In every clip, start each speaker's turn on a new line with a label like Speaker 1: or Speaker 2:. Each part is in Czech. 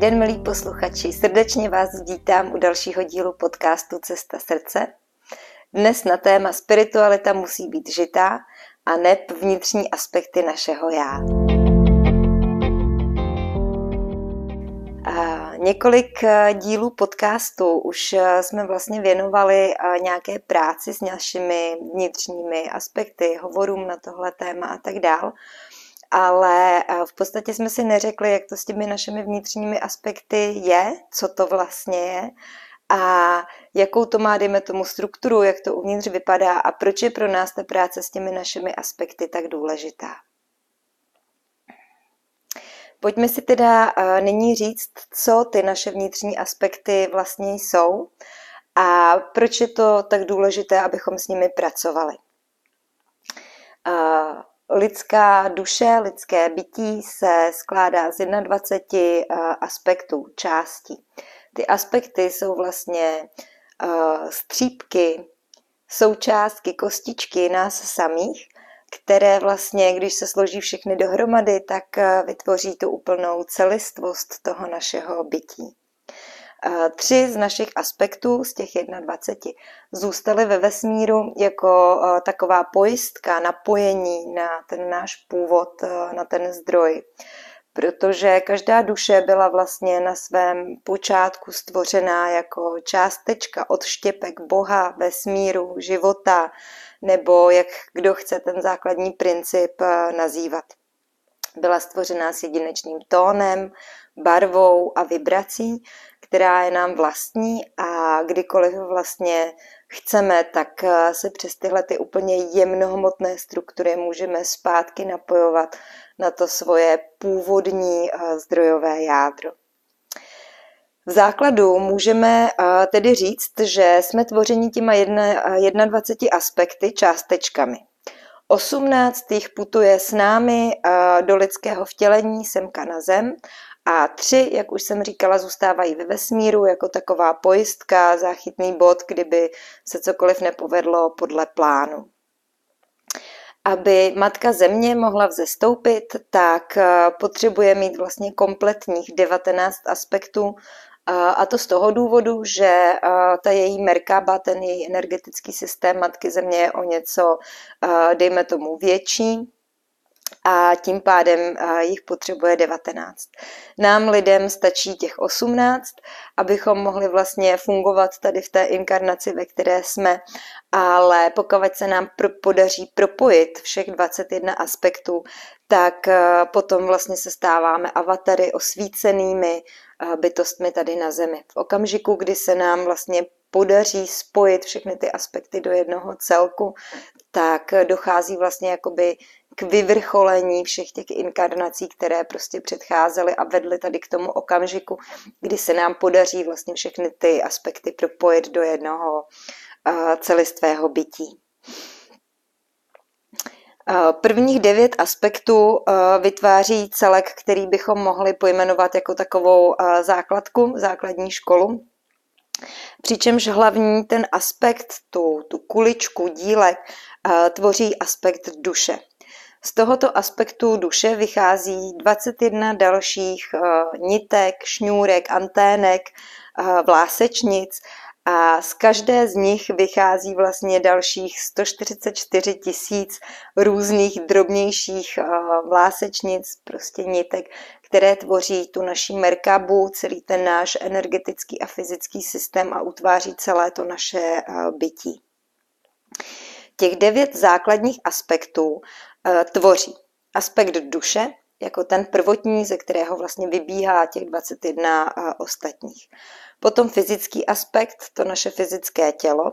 Speaker 1: den, milí posluchači. Srdečně vás vítám u dalšího dílu podcastu Cesta srdce. Dnes na téma spiritualita musí být žitá a ne vnitřní aspekty našeho já. A několik eh, dílů podcastu už eh, jsme vlastně věnovali eh, nějaké práci s našimi vnitřními aspekty, hovorům na tohle téma a tak dál ale eh, v podstatě jsme si neřekli, jak to s těmi našimi vnitřními aspekty je, co to vlastně je a jakou to má, dejme tomu, strukturu, jak to uvnitř vypadá a proč je pro nás ta práce s těmi našimi aspekty tak důležitá. Pojďme si teda eh, nyní říct, co ty naše vnitřní aspekty vlastně jsou a proč je to tak důležité, abychom s nimi pracovali. Lidská duše, lidské bytí se skládá z 21 eh, aspektů, částí. Ty aspekty jsou vlastně eh, střípky, součástky, kostičky nás samých, které vlastně, když se složí všechny dohromady, tak eh, vytvoří tu úplnou celistvost toho našeho bytí. Tři z našich aspektů z těch 21 zůstaly ve vesmíru jako taková pojistka, napojení na ten náš původ, na ten zdroj. Protože každá duše byla vlastně na svém počátku stvořená jako částečka od štěpek Boha, vesmíru, života, nebo jak kdo chce ten základní princip nazývat. Byla stvořená s jedinečným tónem, barvou a vibrací, která je nám vlastní a kdykoliv vlastně chceme, tak eh, se přes tyhle ty úplně jemnohmotné struktury můžeme zpátky napojovat na to svoje původní eh, zdrojové jádro. V základu můžeme eh, tedy říct, že jsme tvořeni těma 21 aspekty částečkami. 18 jich putuje s námi do lidského vtělení semka na zem a tři, jak už jsem říkala, zůstávají ve vesmíru jako taková pojistka, záchytný bod, kdyby se cokoliv nepovedlo podle plánu. Aby matka země mohla vzestoupit, tak eh, potřebuje mít vlastně kompletních 19 aspektů, a to z toho důvodu, že eh, ta její Merkaba, ten její energetický systém Matky Země je o něco, eh, dejme tomu, větší, a tím pádem jich potřebuje 19. Nám lidem stačí těch 18, abychom mohli vlastně fungovat tady v té inkarnaci, ve které jsme, ale pokud se nám podaří propojit všech 21 aspektů, tak potom vlastně se stáváme avatary osvícenými bytostmi tady na Zemi. V okamžiku, kdy se nám vlastně podaří spojit všechny ty aspekty do jednoho celku, tak dochází vlastně jakoby k vyvrcholení všech těch inkarnací, které prostě předcházely a vedly tady k tomu okamžiku, kdy se nám podaří vlastně všechny ty aspekty propojit do jednoho celistvého bytí. Prvních devět aspektů vytváří celek, který bychom mohli pojmenovat jako takovou základku, základní školu. Přičemž hlavní ten aspekt, tu, tu kuličku, dílek, tvoří aspekt duše. Z tohoto aspektu duše vychází 21 dalších eh, nitek, šňůrek, antének, eh, vlásečnic a z každé z nich vychází vlastně dalších 144 tisíc různých drobnějších eh, vlásečnic, prostě nitek, které tvoří tu naší merkabu, celý ten náš energetický a fyzický systém a utváří celé to naše bytí. Těch devět základních aspektů tvoří aspekt duše, jako ten prvotní, ze kterého vlastně vybíhá těch 21 eh, ostatních. Potom fyzický aspekt, to naše fyzické tělo.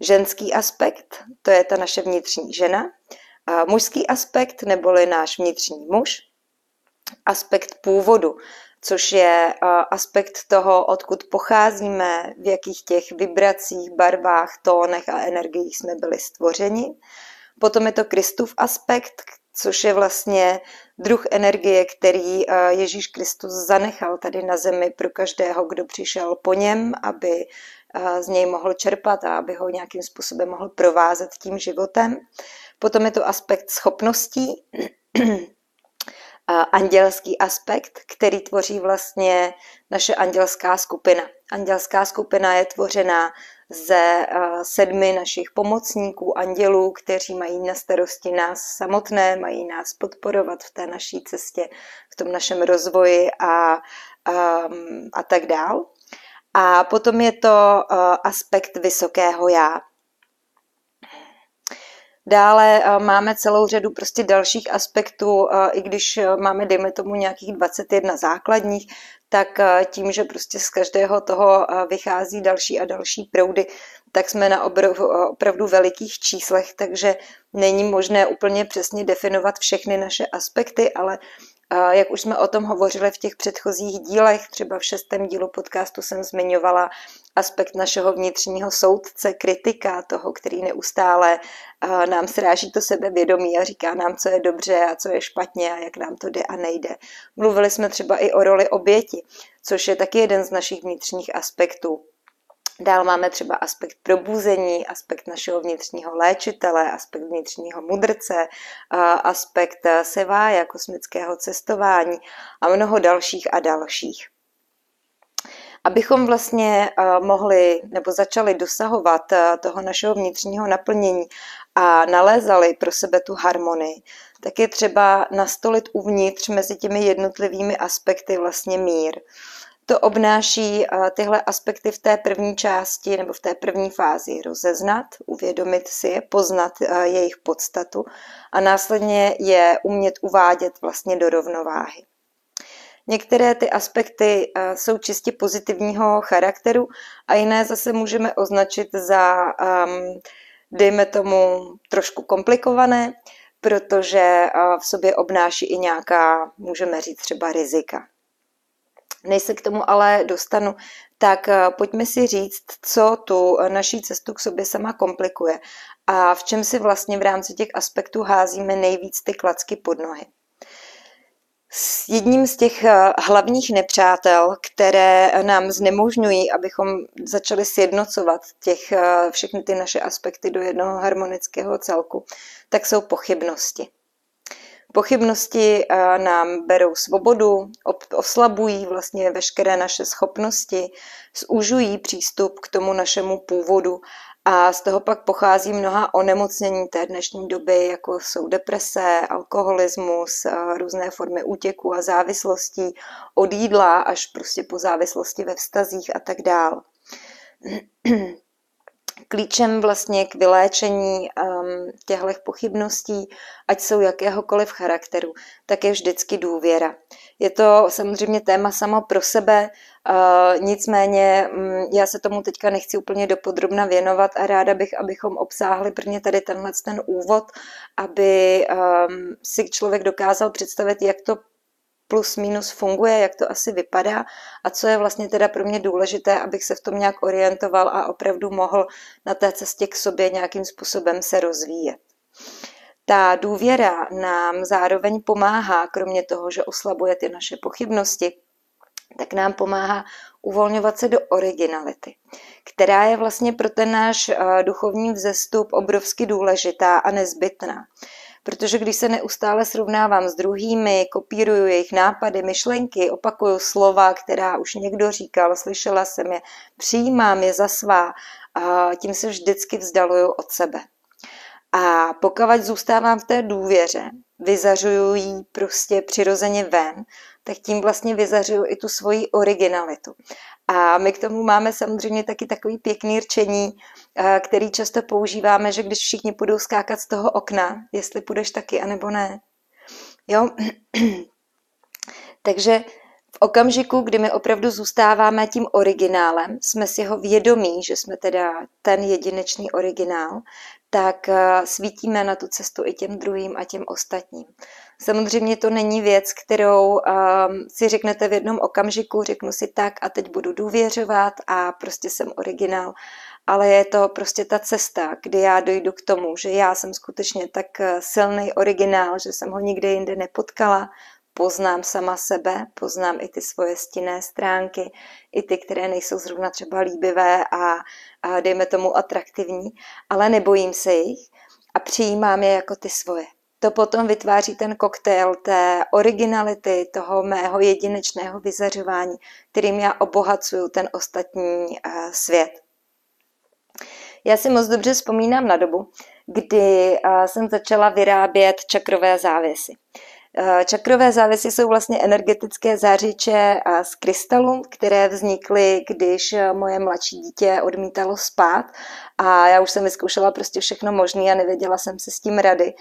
Speaker 1: Ženský aspekt, to je ta naše vnitřní žena. Mužský aspekt, neboli náš vnitřní muž. Aspekt původu, což je aspekt toho, odkud pocházíme, v jakých těch vibracích, barvách, tónech a energiích jsme byli stvořeni. Potom je to Kristův aspekt, což je vlastně druh energie, který eh, Ježíš Kristus zanechal tady na zemi pro každého, kdo přišel po něm, aby eh, z něj mohl čerpat a aby ho nějakým způsobem mohl provázet tím životem. Potom je to aspekt schopností, andělský aspekt, který tvoří vlastně naše andělská skupina. Andělská skupina je tvořená ze sedmi našich pomocníků, andělů, kteří mají na starosti nás samotné, mají nás podporovat v té naší cestě, v tom našem rozvoji a, a, a tak dál. A potom je to aspekt vysokého já. Dále eh, máme celou řadu prostě dalších aspektů, eh, i když eh, máme, dejme tomu, nějakých 21 základních, tak tím, že prostě z každého toho vychází další a další proudy, tak jsme na opravdu velikých číslech, takže není možné úplně přesně definovat všechny naše aspekty, ale jak už jsme o tom hovořili v těch předchozích dílech, třeba v šestém dílu podcastu jsem zmiňovala aspekt našeho vnitřního soudce, kritika toho, který neustále nám sráží to sebevědomí a říká nám, co je dobře a co je špatně a jak nám to jde a nejde. Mluvili jsme třeba i o roli oběti, což je taky jeden z našich vnitřních aspektů. Dál máme třeba aspekt probuzení, aspekt našeho vnitřního léčitele, aspekt vnitřního mudrce, aspekt sevája, kosmického cestování a mnoho dalších a dalších. Abychom vlastně mohli nebo začali dosahovat toho našeho vnitřního naplnění a nalézali pro sebe tu harmonii, tak je třeba nastolit uvnitř mezi těmi jednotlivými aspekty vlastně mír to obnáší eh, tyhle aspekty v té první části nebo v té první fázi rozeznat, uvědomit si je, poznat eh, jejich podstatu a následně je umět uvádět vlastně do rovnováhy. Některé ty aspekty eh, jsou čistě pozitivního charakteru a jiné zase můžeme označit za, ehm, dejme tomu, trošku komplikované, protože v sobě obnáší i nějaká, můžeme říct třeba rizika. Než se k tomu ale dostanu, tak eh, pojďme si říct, co tu naší cestu k sobě sama komplikuje a v čem si vlastně v rámci těch aspektů házíme nejvíc ty klacky pod nohy. S jedním z těch eh, hlavních nepřátel, které nám znemožňují, abychom začali sjednocovat těch, eh, všechny ty naše aspekty do jednoho harmonického celku, tak jsou pochybnosti. Pochybnosti eh, nám berou svobodu, oslabují vlastně veškeré naše schopnosti, zužují přístup k tomu našemu původu a z toho pak pochází mnoha onemocnění té dnešní doby, jako jsou deprese, alkoholismus, eh, různé formy útěku a závislostí od jídla až prostě po závislosti ve vztazích a tak dál. klíčem vlastně k vyléčení um, těchto pochybností, ať jsou jakéhokoliv charakteru, tak je vždycky důvěra. Je to samozřejmě téma samo pro sebe, uh, nicméně um, já se tomu teďka nechci úplně dopodrobna věnovat a ráda bych, abychom obsáhli prvně tady tenhle ten úvod, aby um, si člověk dokázal představit, jak to plus minus funguje, jak to asi vypadá a co je vlastně teda pro mě důležité, abych se v tom nějak orientoval a opravdu mohl na té cestě k sobě nějakým způsobem se rozvíjet. Ta důvěra nám zároveň pomáhá, kromě toho, že oslabuje ty naše pochybnosti, tak nám pomáhá uvolňovat se do originality, která je vlastně pro ten náš eh, duchovní vzestup obrovsky důležitá a nezbytná. Protože když se neustále srovnávám s druhými, kopíruju jejich nápady, myšlenky, opakuju slova, která už někdo říkal, slyšela jsem je, přijímám je za svá, a tím se vždycky vzdaluju od sebe. A pokud zůstávám v té důvěře, vyzařuju ji prostě přirozeně ven, tak tím vlastně vyzařuju i tu svoji originalitu. A my k tomu máme samozřejmě taky takový pěkný rčení, eh, který často používáme, že když všichni budou skákat z toho okna, jestli půjdeš taky, anebo ne. Jo? Takže v okamžiku, kdy my opravdu zůstáváme tím originálem, jsme si ho vědomí, že jsme teda ten jedinečný originál, tak eh, svítíme na tu cestu i těm druhým a těm ostatním. Samozřejmě to není věc, kterou um, si řeknete v jednom okamžiku, řeknu si tak a teď budu důvěřovat a prostě jsem originál, ale je to prostě ta cesta, kdy já dojdu k tomu, že já jsem skutečně tak eh, silný originál, že jsem ho nikde jinde nepotkala, poznám sama sebe, poznám i ty svoje stinné stránky, i ty, které nejsou zrovna třeba líbivé a, a dejme tomu atraktivní, ale nebojím se jich a přijímám je jako ty svoje. To potom vytváří ten koktejl té originality, toho mého jedinečného vyzařování, kterým já obohacuju ten ostatní uh, svět. Já si moc dobře vzpomínám na dobu, kdy uh, jsem začala vyrábět čakrové závěsy. Uh, čakrové závěsy jsou vlastně energetické zářiče z krystalu, které vznikly, když moje mladší dítě odmítalo spát a já už jsem vyzkoušela prostě všechno možné a nevěděla jsem se s tím rady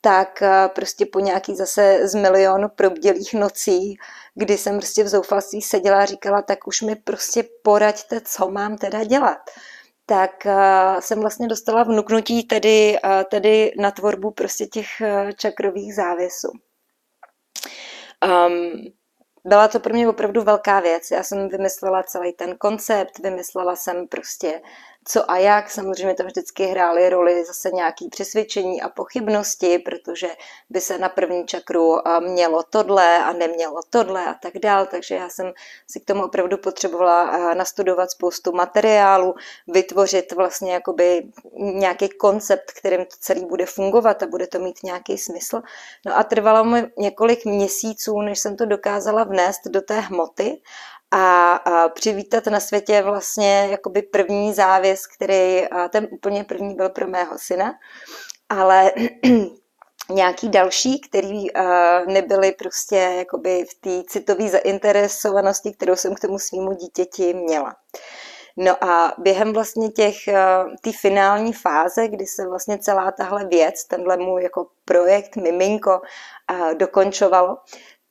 Speaker 1: tak eh, prostě po nějaký zase z milionu probdělých nocí, kdy jsem prostě v zoufalství seděla a říkala, tak už mi prostě poraďte, co mám teda dělat tak uh, jsem vlastně dostala vnuknutí tedy, uh, tedy na tvorbu prostě těch čakrových závěsů. Um, byla to pro mě opravdu velká věc. Já jsem vymyslela celý ten koncept, vymyslela jsem prostě co a jak. Samozřejmě to vždycky hrály roli zase nějaké přesvědčení a pochybnosti, protože by se na první čakru mělo tohle a nemělo tohle a tak dál. Takže já jsem si k tomu opravdu potřebovala nastudovat spoustu materiálu, vytvořit vlastně jakoby nějaký koncept, kterým to celý bude fungovat a bude to mít nějaký smysl. No a trvalo mi několik měsíců, než jsem to dokázala vnést do té hmoty a, a přivítat na světě vlastně jakoby první závěs, který ten úplně první byl pro mého syna, ale nějaký další, který uh, nebyly prostě jakoby v té citové zainteresovanosti, kterou jsem k tomu svýmu dítěti měla. No a během vlastně těch, té finální fáze, kdy se vlastně celá tahle věc, tenhle můj jako projekt Miminko dokončovalo,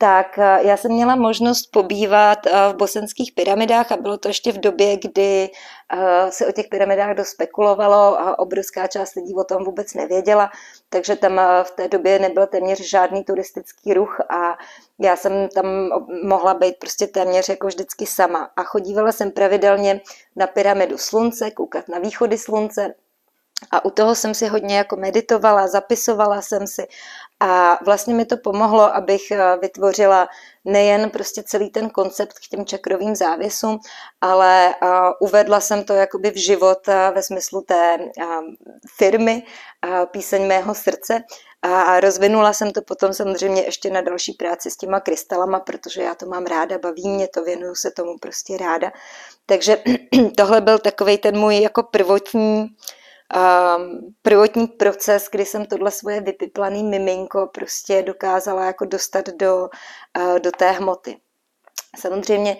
Speaker 1: tak eh, já jsem měla možnost pobývat eh, v bosenských pyramidách a bylo to ještě v době, kdy eh, se o těch pyramidách dost spekulovalo a obrovská část lidí o tom vůbec nevěděla, takže tam v té době nebyl téměř žádný turistický ruch a já jsem tam mohla být prostě téměř jako vždycky sama. A chodívala jsem pravidelně na pyramidu slunce, koukat na východy slunce, a u toho jsem si hodně jako meditovala, zapisovala jsem si a vlastně mi to pomohlo, abych eh, vytvořila nejen prostě celý ten koncept k těm čakrovým závěsům, ale eh, uvedla jsem to jakoby v život eh, ve smyslu té firmy Píseň mého srdce a rozvinula jsem to potom samozřejmě ještě na další práci s těma krystalama, protože já to mám ráda, baví mě to, věnuju se tomu prostě ráda. Takže tohle byl takový ten můj jako prvotní um, prvotní proces, kdy jsem tohle svoje vypiplaný miminko prostě dokázala jako dostat do, uh, do té hmoty. Samozřejmě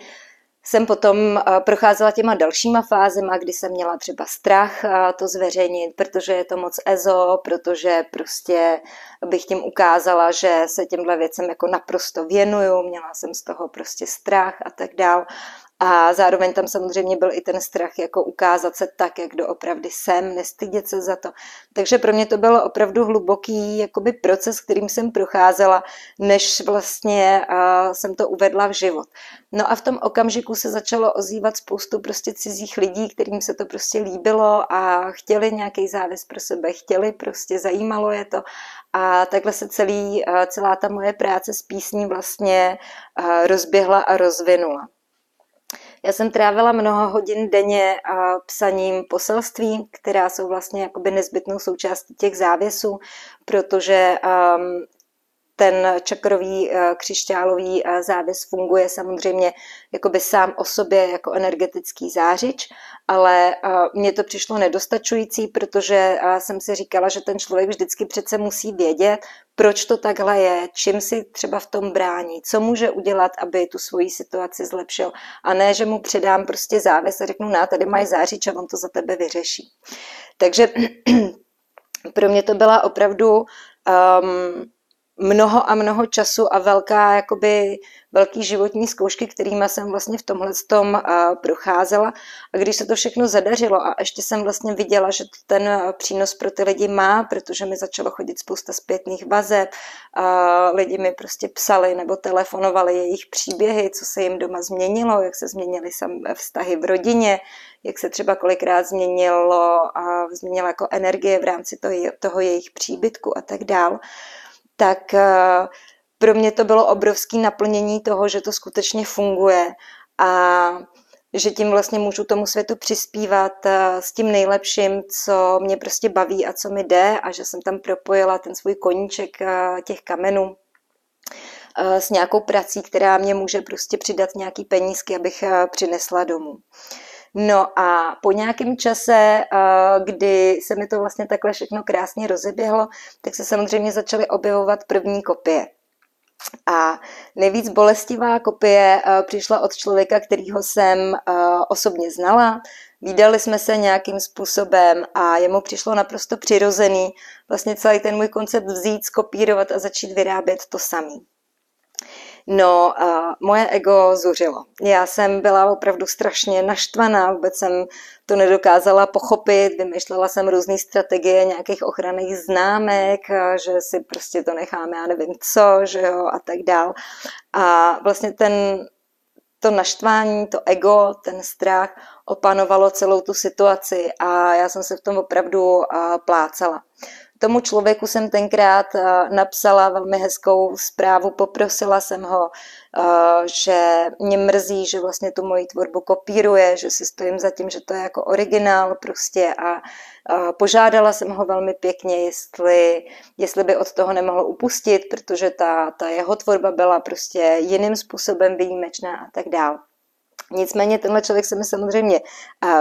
Speaker 1: jsem potom procházela těma dalšíma fázema, kdy jsem měla třeba strach to zveřejnit, protože je to moc ezo, protože prostě bych tím ukázala, že se těmhle věcem jako naprosto věnuju, měla jsem z toho prostě strach a tak dál. A zároveň tam samozřejmě byl i ten strach jako ukázat se tak, jak doopravdy jsem, nestydět se za to. Takže pro mě to bylo opravdu hluboký jakoby proces, kterým jsem procházela, než vlastně uh, jsem to uvedla v život. No a v tom okamžiku se začalo ozývat spoustu prostě cizích lidí, kterým se to prostě líbilo a chtěli nějaký závěs pro sebe, chtěli prostě, zajímalo je to a takhle se celý, celá ta moje práce s písní vlastně rozběhla a rozvinula. Já jsem trávila mnoho hodin denně psaním poselství, která jsou vlastně jakoby nezbytnou součástí těch závěsů, protože ten čakrový eh, křišťálový eh, závěs funguje samozřejmě jakoby sám o sobě jako energetický zářič, ale eh, mně to přišlo nedostačující, protože jsem si říkala, že ten člověk vždycky přece musí vědět, proč to takhle je, čím si třeba v tom brání, co může udělat, aby tu svoji situaci zlepšil a ne, že mu předám prostě závěs a řeknu, na, tady máš zářič a on to za tebe vyřeší. Takže pro mě to byla opravdu um, mnoho a mnoho času a velká, jakoby, velký životní zkoušky, kterými jsem vlastně v tomhle tom procházela. A když se to všechno zadařilo a ještě jsem vlastně viděla, že to ten přínos pro ty lidi má, protože mi začalo chodit spousta zpětných vazeb, a lidi mi prostě psali nebo telefonovali jejich příběhy, co se jim doma změnilo, jak se změnily vztahy v rodině, jak se třeba kolikrát změnilo a změnila jako energie v rámci toho, toho jejich příbytku a tak dál tak eh, pro mě to bylo obrovské naplnění toho, že to skutečně funguje. A že tím vlastně můžu tomu světu přispívat eh, s tím nejlepším, co mě prostě baví a co mi jde a že jsem tam propojila ten svůj koníček eh, těch kamenů s nějakou prací, která mě může prostě přidat nějaký penízky, abych přinesla domů. No a po nějakém čase, kdy se mi to vlastně takhle všechno krásně rozeběhlo, tak se samozřejmě začaly objevovat první kopie. A nejvíc bolestivá kopie eh, přišla od člověka, kterýho jsem eh, osobně znala. Výdali jsme se nějakým způsobem a jemu přišlo naprosto přirozený vlastně celý ten můj koncept vzít, skopírovat a začít vyrábět to samý. No, uh, moje ego zuřilo. Já jsem byla opravdu strašně naštvaná, vůbec jsem to nedokázala pochopit, vymýšlela jsem různé strategie nějakých ochranných známek, že si prostě to necháme, já nevím co, že jo, a tak dál. A vlastně ten, to naštvání, to ego, ten strach opanovalo celou tu situaci a já jsem se v tom opravdu plácala. Tomu člověku jsem tenkrát eh, napsala velmi hezkou zprávu, poprosila jsem ho, eh, že mě mrzí, že vlastně tu moji tvorbu kopíruje, že si stojím za tím, že to je jako originál prostě a požádala jsem ho velmi pěkně, jestli, jestli by od toho nemohl upustit, protože ta, ta jeho tvorba byla prostě jiným způsobem výjimečná a tak dále. Nicméně tenhle člověk se mi samozřejmě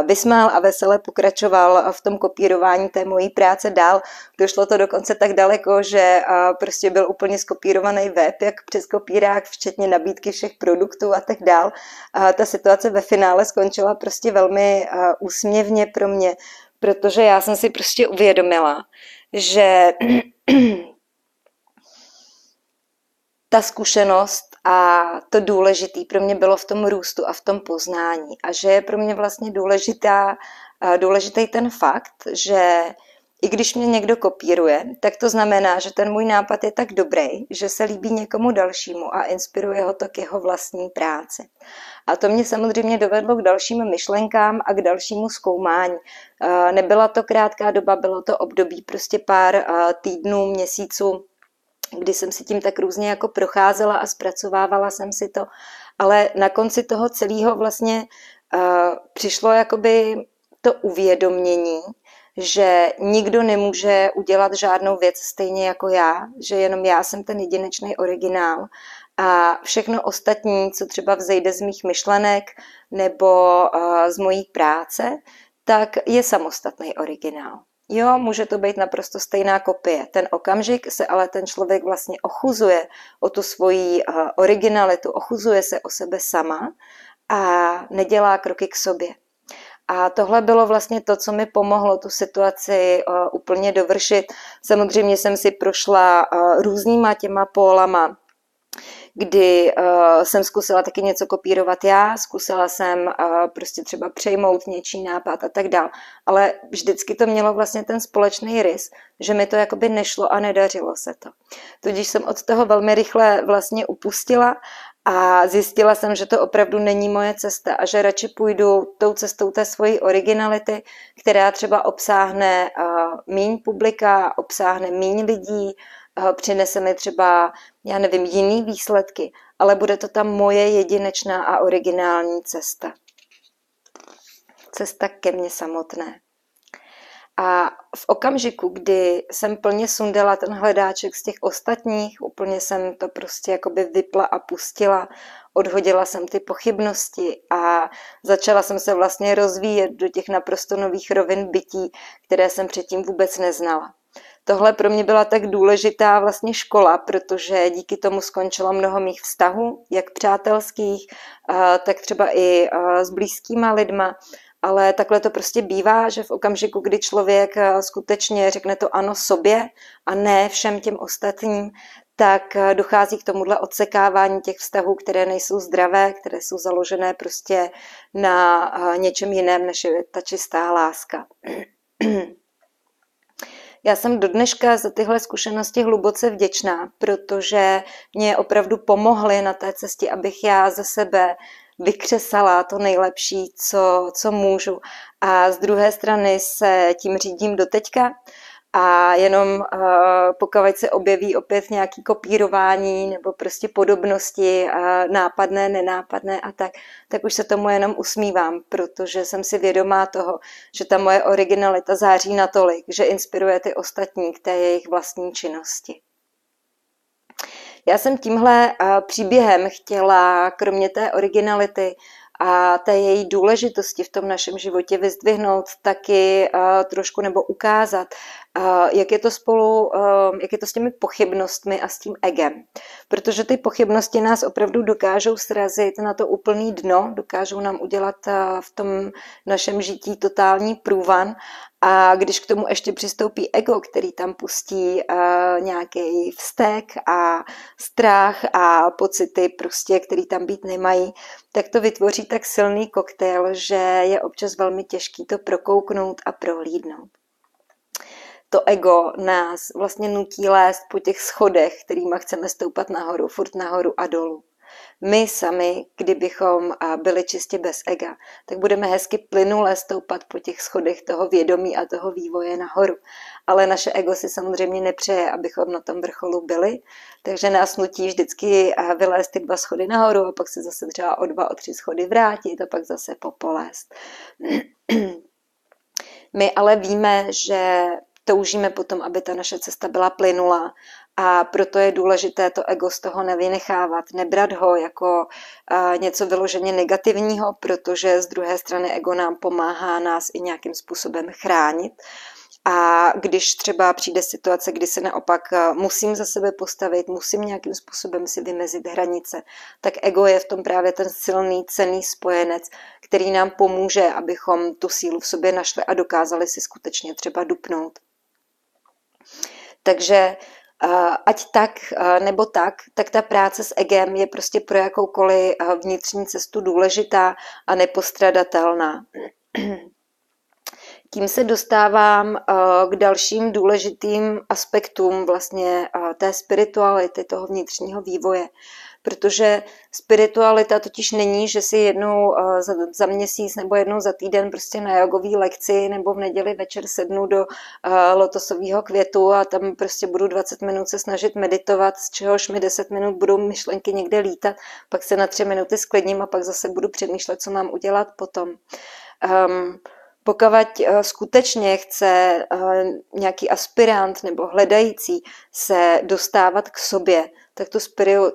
Speaker 1: vysmál a vesele pokračoval v tom kopírování té mojí práce dál. Došlo to dokonce tak daleko, že prostě byl úplně skopírovaný web, jak přes kopírák, včetně nabídky všech produktů a tak dál. Ta situace ve finále skončila prostě velmi úsměvně pro mě, protože já jsem si prostě uvědomila, že ta zkušenost a to důležité pro mě bylo v tom růstu a v tom poznání. A že je pro mě vlastně důležitá, důležitý ten fakt, že i když mě někdo kopíruje, tak to znamená, že ten můj nápad je tak dobrý, že se líbí někomu dalšímu a inspiruje ho to k jeho vlastní práci. A to mě samozřejmě dovedlo k dalším myšlenkám a k dalšímu zkoumání. Nebyla to krátká doba, bylo to období prostě pár týdnů, měsíců, kdy jsem si tím tak různě jako procházela a zpracovávala jsem si to, ale na konci toho celého vlastně uh, přišlo jakoby to uvědomění, že nikdo nemůže udělat žádnou věc stejně jako já, že jenom já jsem ten jedinečný originál a všechno ostatní, co třeba vzejde z mých myšlenek nebo uh, z mojí práce, tak je samostatný originál. Jo, může to být naprosto stejná kopie. Ten okamžik se ale ten člověk vlastně ochuzuje o tu svoji uh, originalitu, ochuzuje se o sebe sama a nedělá kroky k sobě. A tohle bylo vlastně to, co mi pomohlo tu situaci uh, úplně dovršit. Samozřejmě jsem si prošla uh, různýma těma pólama, kdy uh, jsem zkusila taky něco kopírovat já, zkusila jsem uh, prostě třeba přejmout něčí nápad a tak dál. Ale vždycky to mělo vlastně ten společný rys, že mi to jakoby nešlo a nedařilo se to. Tudíž jsem od toho velmi rychle vlastně upustila a zjistila jsem, že to opravdu není moje cesta a že radši půjdu tou cestou té svojí originality, která třeba obsáhne uh, míň publika, obsáhne míň lidí, přinese mi třeba, já nevím, jiný výsledky, ale bude to ta moje jedinečná a originální cesta. Cesta ke mně samotné. A v okamžiku, kdy jsem plně sundala ten hledáček z těch ostatních, úplně jsem to prostě jakoby vypla a pustila, odhodila jsem ty pochybnosti a začala jsem se vlastně rozvíjet do těch naprosto nových rovin bytí, které jsem předtím vůbec neznala tohle pro mě byla tak důležitá vlastně škola, protože díky tomu skončilo mnoho mých vztahů, jak přátelských, tak třeba i s blízkýma lidma. Ale takhle to prostě bývá, že v okamžiku, kdy člověk skutečně řekne to ano sobě a ne všem těm ostatním, tak dochází k tomuhle odsekávání těch vztahů, které nejsou zdravé, které jsou založené prostě na něčem jiném, než je ta čistá láska. Já jsem do dneška za tyhle zkušenosti hluboce vděčná, protože mě opravdu pomohly na té cestě, abych já ze sebe vykřesala to nejlepší, co, co můžu. A z druhé strany se tím řídím do teďka a jenom uh, pokud se objeví opět nějaký kopírování nebo prostě podobnosti, uh, nápadné, nenápadné a tak, tak už se tomu jenom usmívám, protože jsem si vědomá toho, že ta moje originalita září natolik, že inspiruje ty ostatní k té jejich vlastní činnosti. Já jsem tímhle příběhem chtěla, kromě té originality, a té její důležitosti v tom našem životě vyzdvihnout taky trošku nebo ukázat, jak je to spolu, jak je to s těmi pochybnostmi a s tím egem. Protože ty pochybnosti nás opravdu dokážou srazit na to úplný dno, dokážou nám udělat v tom našem žití totální průvan a když k tomu ještě přistoupí ego, který tam pustí nějaký vztek a strach a pocity, prostě, který tam být nemají, tak to vytvoří tak silný koktejl, že je občas velmi těžký to prokouknout a prohlídnout to ego nás vlastně nutí lézt po těch schodech, kterými chceme stoupat nahoru, furt nahoru a dolů. My sami, kdybychom byli čistě bez ega, tak budeme hezky plynule stoupat po těch schodech toho vědomí a toho vývoje nahoru. Ale naše ego si samozřejmě nepřeje, abychom na tom vrcholu byli, takže nás nutí vždycky vylézt ty dva schody nahoru a pak se zase třeba o dva, o tři schody vrátit a pak zase popolést. My ale víme, že toužíme potom, aby ta naše cesta byla plynulá a proto je důležité to ego z toho nevynechávat, nebrat ho jako něco vyloženě negativního, protože z druhé strany ego nám pomáhá nás i nějakým způsobem chránit. A když třeba přijde situace, kdy se naopak musím za sebe postavit, musím nějakým způsobem si vymezit hranice, tak ego je v tom právě ten silný, cený spojenec, který nám pomůže, abychom tu sílu v sobě našli a dokázali si skutečně třeba dupnout. Takže ať tak nebo tak, tak ta práce s egem je prostě pro jakoukoliv vnitřní cestu důležitá a nepostradatelná. Tím se dostávám k dalším důležitým aspektům vlastně té spirituality, toho vnitřního vývoje protože spiritualita totiž není, že si jednou eh, za, za měsíc nebo jednou za týden prostě na jogový lekci nebo v neděli večer sednu do eh, lotosového květu a tam prostě budu 20 minut se snažit meditovat, z čehož mi 10 minut budou myšlenky někde lítat, pak se na 3 minuty sklidním a pak zase budu přemýšlet, co mám udělat potom. Um, pokud eh, skutečně chce nějaký aspirant nebo hledající se dostávat k sobě, tak tu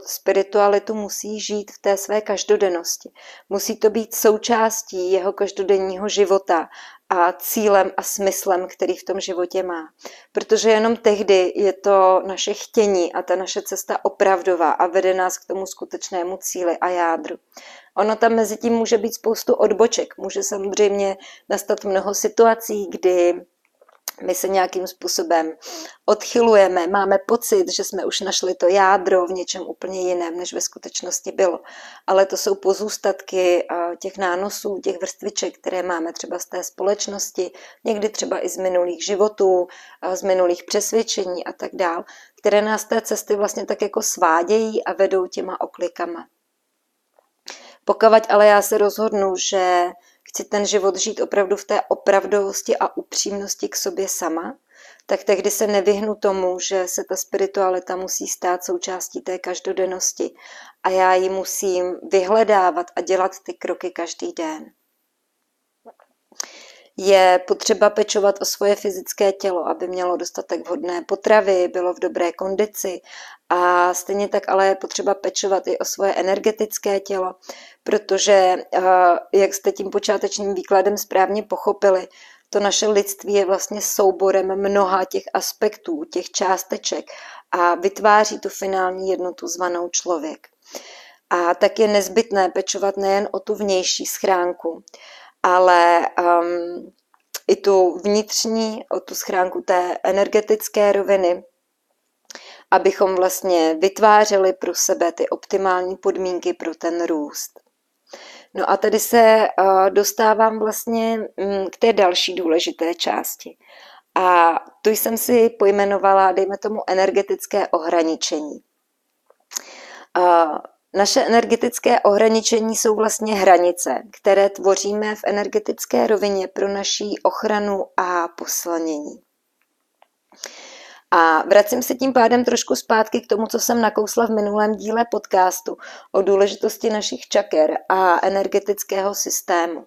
Speaker 1: spiritualitu musí žít v té své každodennosti. Musí to být součástí jeho každodenního života a cílem a smyslem, který v tom životě má. Protože jenom tehdy je to naše chtění a ta naše cesta opravdová a vede nás k tomu skutečnému cíli a jádru. Ono tam mezi tím může být spoustu odboček. Může samozřejmě nastat mnoho situací, kdy my se nějakým způsobem odchylujeme, máme pocit, že jsme už našli to jádro v něčem úplně jiném, než ve skutečnosti bylo. Ale to jsou pozůstatky těch nánosů, těch vrstviček, které máme třeba z té společnosti, někdy třeba i z minulých životů, z minulých přesvědčení a tak dál, které nás té cesty vlastně tak jako svádějí a vedou těma oklikama. Pokud ale já se rozhodnu, že chci ten život žít opravdu v té opravdovosti a upřímnosti k sobě sama, tak tehdy se nevyhnu tomu, že se ta spiritualita musí stát součástí té každodennosti a já ji musím vyhledávat a dělat ty kroky každý den. Je potřeba pečovat o svoje fyzické tělo, aby mělo dostatek vhodné potravy, bylo v dobré kondici a stejně tak ale je potřeba pečovat i o svoje energetické tělo, protože, eh, jak jste tím počátečním výkladem správně pochopili, to naše lidství je vlastně souborem mnoha těch aspektů, těch částeček a vytváří tu finální jednotu zvanou člověk. A tak je nezbytné pečovat nejen o tu vnější schránku, ale um, i tu vnitřní, o tu schránku té energetické roviny, abychom vlastně vytvářeli pro sebe ty optimální podmínky pro ten růst. No a tady se dostávám vlastně mm, k té další důležité části. A tu jsem si pojmenovala, dejme tomu, energetické ohraničení. Naše energetické ohraničení jsou vlastně hranice, které tvoříme v energetické rovině pro naší ochranu a poslanění. A vracím se tím pádem trošku zpátky k tomu, co jsem nakousla v minulém díle podcastu o důležitosti našich čaker a energetického systému.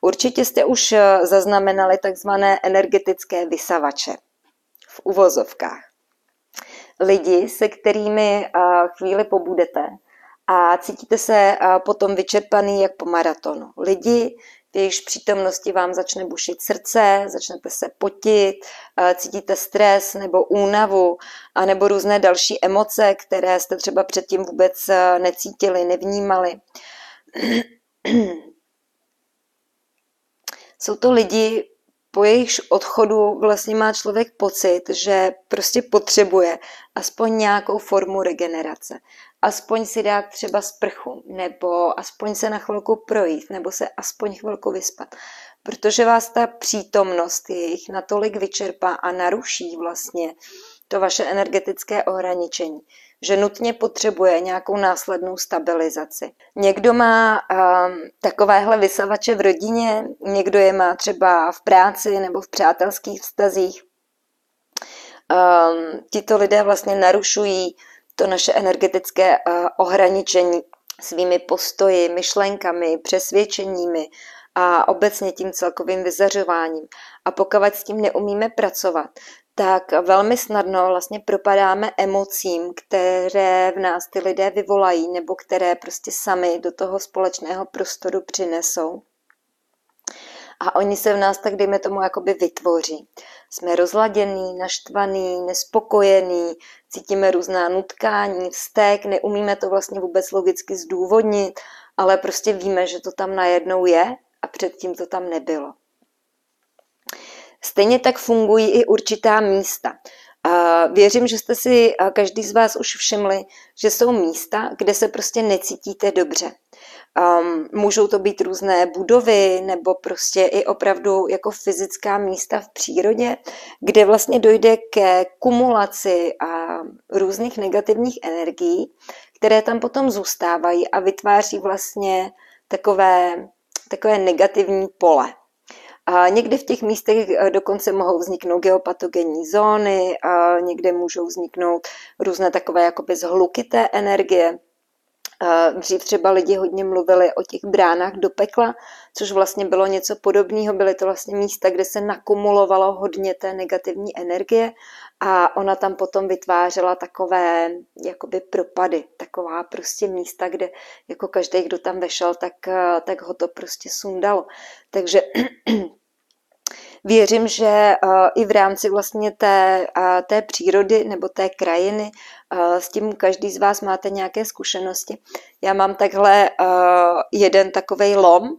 Speaker 1: Určitě jste už eh, zaznamenali takzvané energetické vysavače v uvozovkách. Lidi, se kterými eh, chvíli pobudete a cítíte se eh, potom vyčerpaný jak po maratonu. Lidi, jejichž přítomnosti vám začne bušit srdce, začnete se potit, cítíte stres nebo únavu, a nebo různé další emoce, které jste třeba předtím vůbec necítili, nevnímali. Jsou to lidi, po jejichž odchodu vlastně má člověk pocit, že prostě potřebuje aspoň nějakou formu regenerace. Aspoň si dát třeba sprchu, nebo aspoň se na chvilku projít, nebo se aspoň chvilku vyspat. Protože vás ta přítomnost jejich natolik vyčerpá a naruší vlastně to vaše energetické ohraničení, že nutně potřebuje nějakou následnou stabilizaci. Někdo má um, takovéhle vysavače v rodině, někdo je má třeba v práci nebo v přátelských vztazích. Um, tito lidé vlastně narušují to naše energetické uh, ohraničení svými postoji, myšlenkami, přesvědčeními a obecně tím celkovým vyzařováním. A pokud s tím neumíme pracovat, tak velmi snadno vlastně propadáme emocím, které v nás ty lidé vyvolají nebo které prostě sami do toho společného prostoru přinesou. A oni se v nás tak, dejme tomu, jakoby vytvoří. Jsme rozladěný, naštvaný, nespokojený, cítíme různá nutkání, vztek, neumíme to vlastně vůbec logicky zdůvodnit, ale prostě víme, že to tam najednou je a předtím to tam nebylo. Stejně tak fungují i určitá místa. Věřím, že jste si každý z vás už všimli, že jsou místa, kde se prostě necítíte dobře. Um, můžou to být různé budovy nebo prostě i opravdu jako fyzická místa v přírodě, kde vlastně dojde ke kumulaci a různých negativních energií, které tam potom zůstávají a vytváří vlastně takové, takové negativní pole. A někdy v těch místech eh, dokonce mohou vzniknout geopatogenní zóny, a někde můžou vzniknout různé takové jakoby zhlukité energie. Dřív třeba lidi hodně mluvili o těch bránách do pekla, což vlastně bylo něco podobného. Byly to vlastně místa, kde se nakumulovalo hodně té negativní energie a ona tam potom vytvářela takové jakoby propady, taková prostě místa, kde jako každý, kdo tam vešel, tak, eh, tak ho to prostě sundalo. Takže Věřím, že eh, i v rámci vlastně té, eh, té přírody nebo té krajiny eh, s tím každý z vás máte nějaké zkušenosti. Já mám takhle jeden takový lom,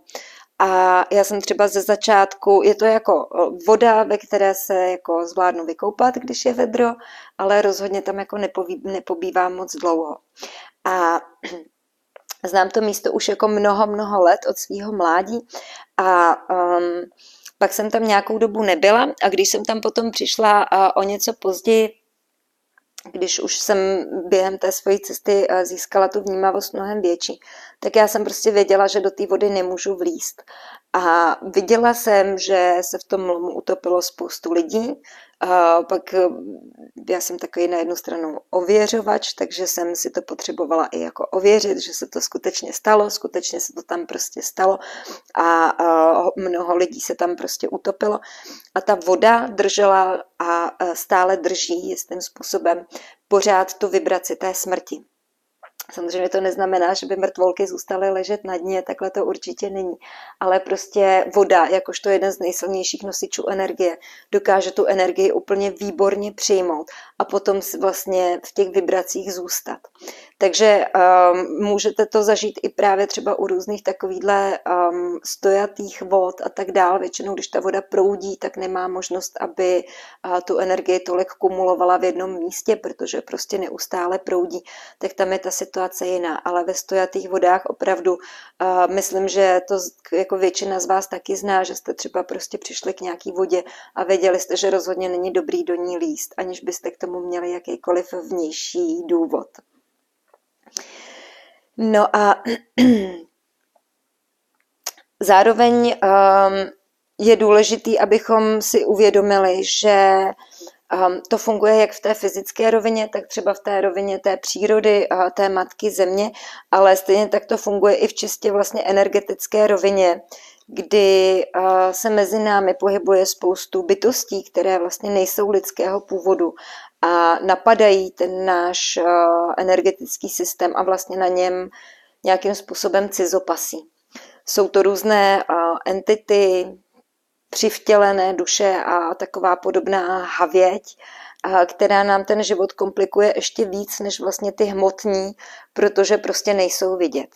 Speaker 1: a já jsem třeba ze začátku, je to jako voda, ve které se jako zvládnu vykoupat, když je vedro, ale rozhodně tam jako nepoví, nepobývám moc dlouho. A znám to místo už jako mnoho, mnoho let od svého mládí a um, pak jsem tam nějakou dobu nebyla a když jsem tam potom přišla o něco později, když už jsem během té své cesty získala tu vnímavost mnohem větší, tak já jsem prostě věděla, že do té vody nemůžu vlíst. A viděla jsem, že se v tom lomu utopilo spoustu lidí, a pak eh, já jsem takový na jednu stranu ověřovač, takže jsem si to potřebovala i jako ověřit, že se to skutečně stalo, skutečně se to tam prostě stalo a mnoho lidí se tam prostě utopilo. A ta voda držela a stále drží jistým způsobem pořád tu vibraci té smrti. Samozřejmě to neznamená, že by mrtvolky zůstaly ležet na dně, takhle to určitě není. Ale prostě voda, jakožto jeden z nejsilnějších nosičů energie, dokáže tu energii úplně výborně přijmout a potom vlastně v těch vibracích zůstat. Takže um, můžete to zažít i právě třeba u různých takovýchhle um, stojatých vod a tak dál. Většinou, když ta voda proudí, tak nemá možnost, aby uh, tu energii tolik kumulovala v jednom místě, protože prostě neustále proudí. Tak tam je ta situace jiná. Ale ve stojatých vodách opravdu uh, myslím, že to jako většina z vás taky zná, že jste třeba prostě přišli k nějaký vodě a věděli jste, že rozhodně není dobrý do ní líst, aniž byste k tomu měli jakýkoliv vnější důvod. No a zároveň um, je důležitý, abychom si uvědomili, že Um, to funguje jak v té fyzické rovině, tak třeba v té rovině té přírody, uh, té matky země, ale stejně tak to funguje i v čistě vlastně energetické rovině, kdy uh, se mezi námi pohybuje spoustu bytostí, které vlastně nejsou lidského původu a napadají ten náš uh, energetický systém a vlastně na něm nějakým způsobem cizopasí. Jsou to různé entity, přivtělené duše a taková podobná havěť, která nám ten život komplikuje ještě víc než vlastně ty hmotní, protože prostě nejsou vidět.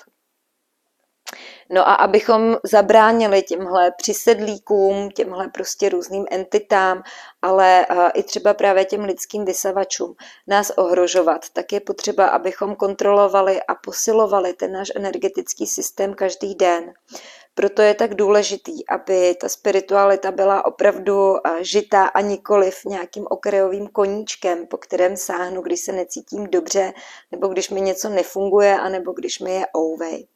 Speaker 1: No a abychom zabránili těmhle přisedlíkům, těmhle prostě různým entitám, ale i třeba právě těm lidským vysavačům nás ohrožovat, tak je potřeba, abychom kontrolovali a posilovali ten náš energetický systém každý den. Proto je tak důležitý, aby ta spiritualita byla opravdu žitá a nikoliv nějakým okrajovým koníčkem, po kterém sáhnu, když se necítím dobře, nebo když mi něco nefunguje, anebo když mi je ouvej.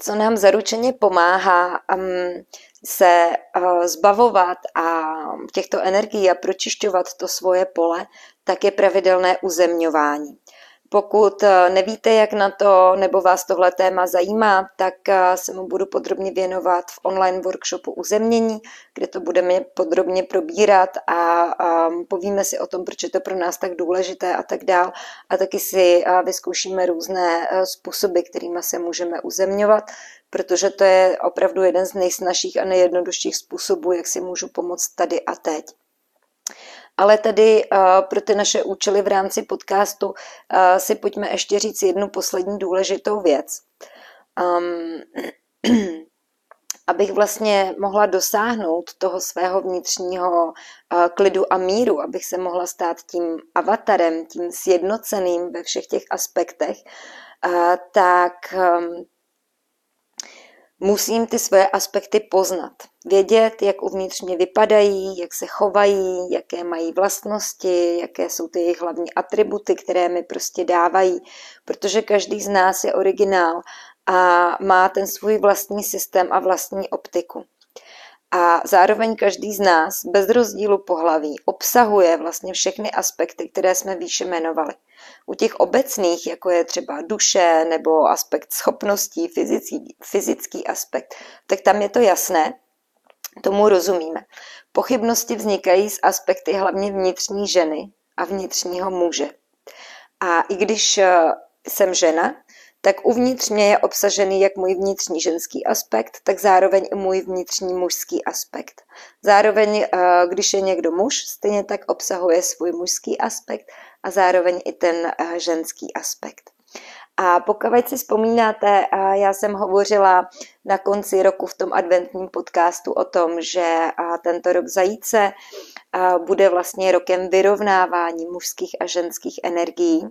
Speaker 1: Co nám zaručeně pomáhá um, se uh, zbavovat a těchto energií a pročišťovat to svoje pole, tak je pravidelné uzemňování. Pokud eh, nevíte, jak na to, nebo vás tohle téma zajímá, tak eh, se mu budu podrobně věnovat v online workshopu uzemnění, kde to budeme podrobně probírat a povíme si o tom, proč je to pro nás tak důležité a tak dál. A taky si eh, vyzkoušíme různé způsoby, kterými se můžeme uzemňovat, protože to je opravdu jeden z nejsnažších a nejjednodušších způsobů, jak si můžu pomoct tady a teď. Ale tady uh, pro ty naše účely v rámci podcastu uh, si pojďme ještě říct jednu poslední důležitou věc. Um, abych vlastně mohla dosáhnout toho svého vnitřního uh, klidu a míru, abych se mohla stát tím avatarem, tím sjednoceným ve všech těch aspektech, tak um, musím ty svoje aspekty poznat. Vědět, jak uvnitř mě vypadají, jak se chovají, jaké mají vlastnosti, jaké jsou ty jejich hlavní atributy, které mi prostě dávají, protože každý z nás je originál a má ten svůj vlastní systém a vlastní optiku. A zároveň každý z nás, bez rozdílu pohlaví, obsahuje vlastně všechny aspekty, které jsme výše jmenovali. U těch obecných, jako je třeba duše nebo aspekt schopností, fyzický, fyzický aspekt, tak tam je to jasné, tomu rozumíme. Pochybnosti vznikají z aspekty hlavně vnitřní ženy a vnitřního muže. A i když eh, jsem žena, tak uvnitř mě je obsažený jak můj vnitřní ženský aspekt, tak zároveň i můj vnitřní mužský aspekt. Zároveň, eh, když je někdo muž, stejně tak obsahuje svůj mužský aspekt a zároveň i ten eh, ženský aspekt. A pokud si vzpomínáte, eh, já jsem hovořila na konci roku v tom adventním podcastu o tom, že tento rok zajíce bude vlastně rokem vyrovnávání mužských a ženských energií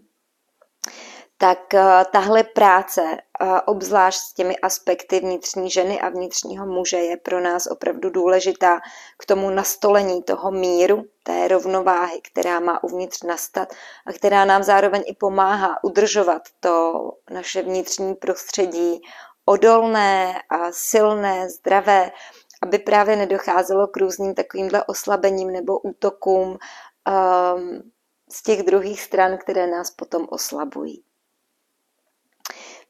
Speaker 1: tak eh, tahle práce, eh, obzvlášť s těmi aspekty vnitřní ženy a vnitřního muže, je pro nás opravdu důležitá k tomu nastolení toho míru, té rovnováhy, která má uvnitř nastat a která nám zároveň i pomáhá udržovat to naše vnitřní prostředí odolné a silné, zdravé, aby právě nedocházelo k různým takovýmhle oslabením nebo útokům um, z těch druhých stran, které nás potom oslabují.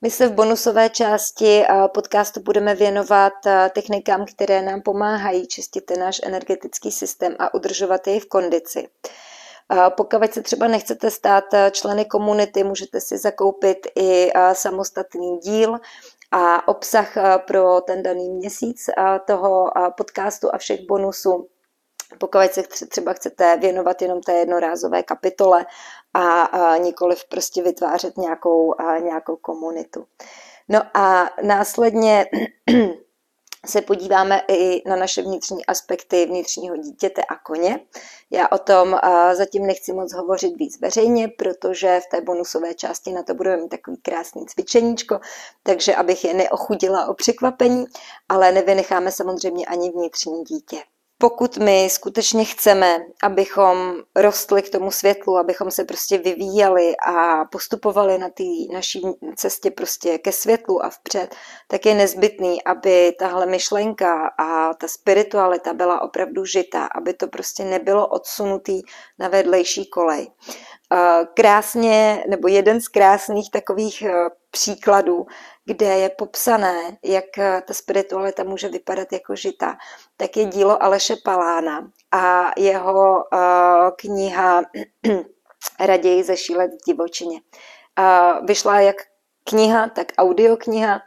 Speaker 1: My se v bonusové části podcastu budeme věnovat technikám, které nám pomáhají čistit ten náš energetický systém a udržovat jej v kondici. Pokud se třeba nechcete stát členy komunity, můžete si zakoupit i samostatný díl a obsah pro ten daný měsíc toho podcastu a všech bonusů pokud se třeba chcete věnovat jenom té jednorázové kapitole a, a nikoliv prostě vytvářet nějakou, a, nějakou komunitu. No a následně se podíváme i na naše vnitřní aspekty vnitřního dítěte a koně. Já o tom zatím nechci moc hovořit víc veřejně, protože v té bonusové části na to budeme mít takový krásný cvičeníčko, takže abych je neochudila o překvapení, ale nevynecháme samozřejmě ani vnitřní dítě. Pokud my skutečně chceme, abychom rostli k tomu světlu, abychom se prostě vyvíjeli a postupovali na té naší cestě prostě ke světlu a vpřed, tak je nezbytný, aby tahle myšlenka a ta spiritualita byla opravdu žitá, aby to prostě nebylo odsunutý na vedlejší kolej. Krásně, nebo jeden z krásných takových eh, příkladů, kde je popsané, jak eh, ta spiritualita může vypadat jako žita, tak je dílo Aleše Palána a jeho uh, kniha Raději zešílet v divočině. Uh, vyšla jak kniha, tak audiokniha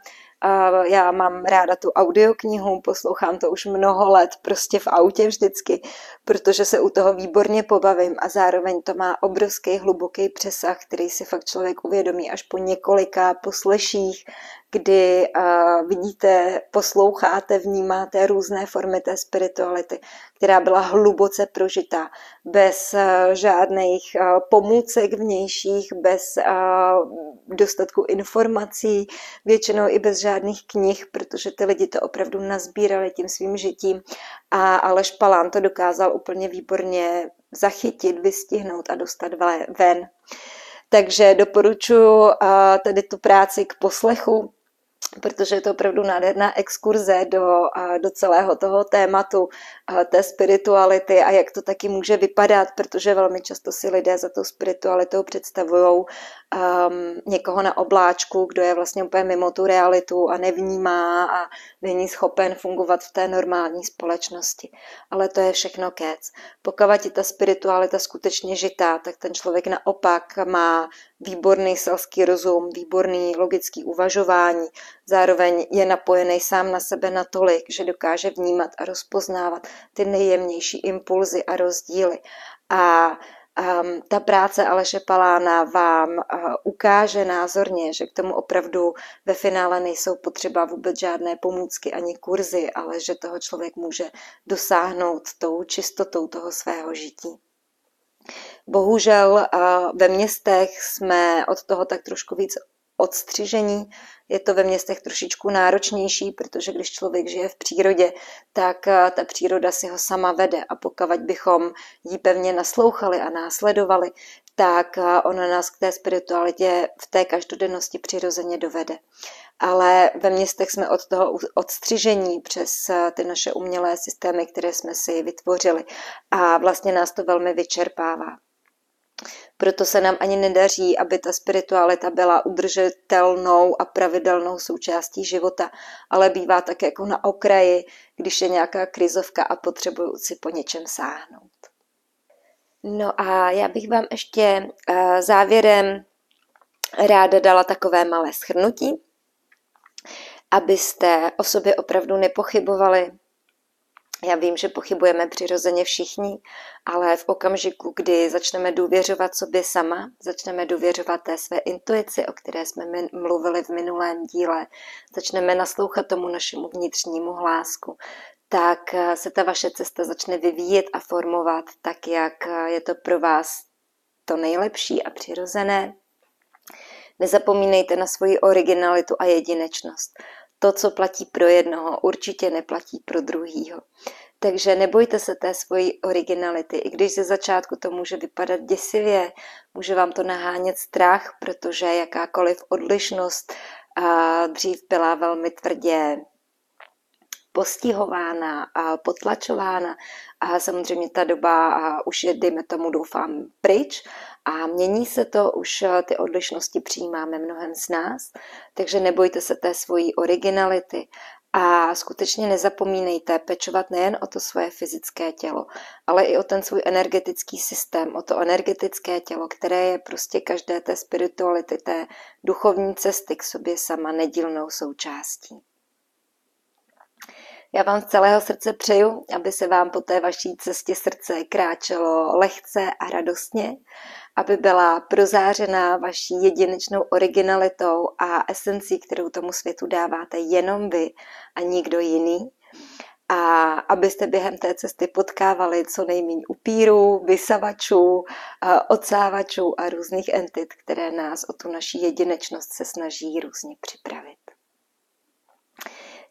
Speaker 1: já mám ráda tu audioknihu, poslouchám to už mnoho let, prostě v autě vždycky, protože se u toho výborně pobavím a zároveň to má obrovský hluboký přesah, který si fakt člověk uvědomí až po několika posleších, kdy uh, vidíte, posloucháte, vnímáte různé formy té spirituality, která byla hluboce prožitá, bez uh, žádných uh, pomůcek vnějších, bez uh, dostatku informací, většinou i bez žádných knih, protože ty lidi to opravdu nazbírali tím svým žitím a Aleš Palán to dokázal úplně výborně zachytit, vystihnout a dostat ven. Takže doporučuji tedy tu práci k poslechu, protože je to opravdu nádherná exkurze do, do celého toho tématu té spirituality a jak to taky může vypadat, protože velmi často si lidé za tou spiritualitou představují um, někoho na obláčku, kdo je vlastně úplně mimo tu realitu a nevnímá a není schopen fungovat v té normální společnosti. Ale to je všechno kec. Pokud je ta spiritualita skutečně žitá, tak ten člověk naopak má výborný selský rozum, výborný logický uvažování, zároveň je napojený sám na sebe natolik, že dokáže vnímat a rozpoznávat ty nejjemnější impulzy a rozdíly. A um, ta práce Aleše Palána vám uh, ukáže názorně, že k tomu opravdu ve finále nejsou potřeba vůbec žádné pomůcky ani kurzy, ale že toho člověk může dosáhnout tou čistotou toho svého žití. Bohužel uh, ve městech jsme od toho tak trošku víc odstřižení. Je to ve městech trošičku náročnější, protože když člověk žije v přírodě, tak eh, ta příroda si ho sama vede a pokud bychom jí pevně naslouchali a následovali, tak eh, ona nás k té spiritualitě v té každodennosti přirozeně dovede. Ale ve městech jsme od toho odstřižení přes eh, ty naše umělé systémy, které jsme si vytvořili a vlastně nás to velmi vyčerpává. Proto se nám ani nedaří, aby ta spiritualita byla udržitelnou a pravidelnou součástí života, ale bývá tak jako na okraji, když je nějaká krizovka a potřebuju si po něčem sáhnout. No a já bych vám ještě eh, závěrem ráda dala takové malé schrnutí, abyste o sobě opravdu nepochybovali, já vím, že pochybujeme přirozeně všichni, ale v okamžiku, kdy začneme důvěřovat sobě sama, začneme důvěřovat té své intuici, o které jsme mluvili v minulém díle, začneme naslouchat tomu našemu vnitřnímu hlásku, tak eh, se ta vaše cesta začne vyvíjet a formovat tak, jak eh, je to pro vás to nejlepší a přirozené. Nezapomínejte na svoji originalitu a jedinečnost to, co platí pro jednoho, určitě neplatí pro druhýho. Takže nebojte se té svojí originality, i když ze začátku to může vypadat děsivě, může vám to nahánět strach, protože jakákoliv odlišnost a dřív byla velmi tvrdě postihována a potlačována a samozřejmě ta doba už je, dejme tomu, doufám, pryč a mění se to, už eh, ty odlišnosti přijímáme mnohem z nás, takže nebojte se té svojí originality a skutečně nezapomínejte pečovat nejen o to svoje fyzické tělo, ale i o ten svůj energetický systém, o to energetické tělo, které je prostě každé té spirituality, té duchovní cesty k sobě sama nedílnou součástí. Já vám z celého srdce přeju, aby se vám po té vaší cestě srdce kráčelo lehce a radostně, aby byla prozářená vaší jedinečnou originalitou a esencí, kterou tomu světu dáváte jenom vy a nikdo jiný. A abyste během té cesty potkávali co nejméně upírů, vysavačů, odsávačů a různých entit, které nás o tu naší jedinečnost se snaží různě připravit.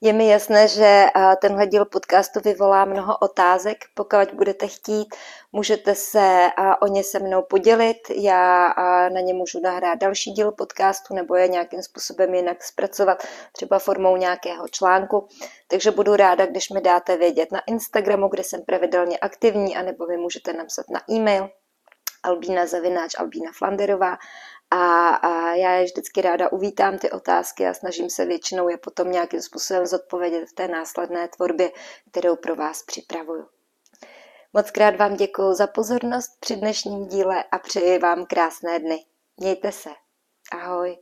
Speaker 1: Je mi jasné, že tenhle díl podcastu vyvolá mnoho otázek. Pokud budete chtít, můžete se o ně se mnou podělit. Já na ně můžu nahrát další díl podcastu nebo je nějakým způsobem jinak zpracovat, třeba formou nějakého článku. Takže budu ráda, když mi dáte vědět na Instagramu, kde jsem pravidelně aktivní, anebo vy můžete napsat na e-mail albína zavináč albína Flanderová a, a já je vždycky ráda uvítám ty otázky a snažím se většinou je potom nějakým způsobem zodpovědět v té následné tvorbě, kterou pro vás připravuju. Moc krát vám děkuji za pozornost při dnešním díle a přeji vám krásné dny. Mějte se. Ahoj.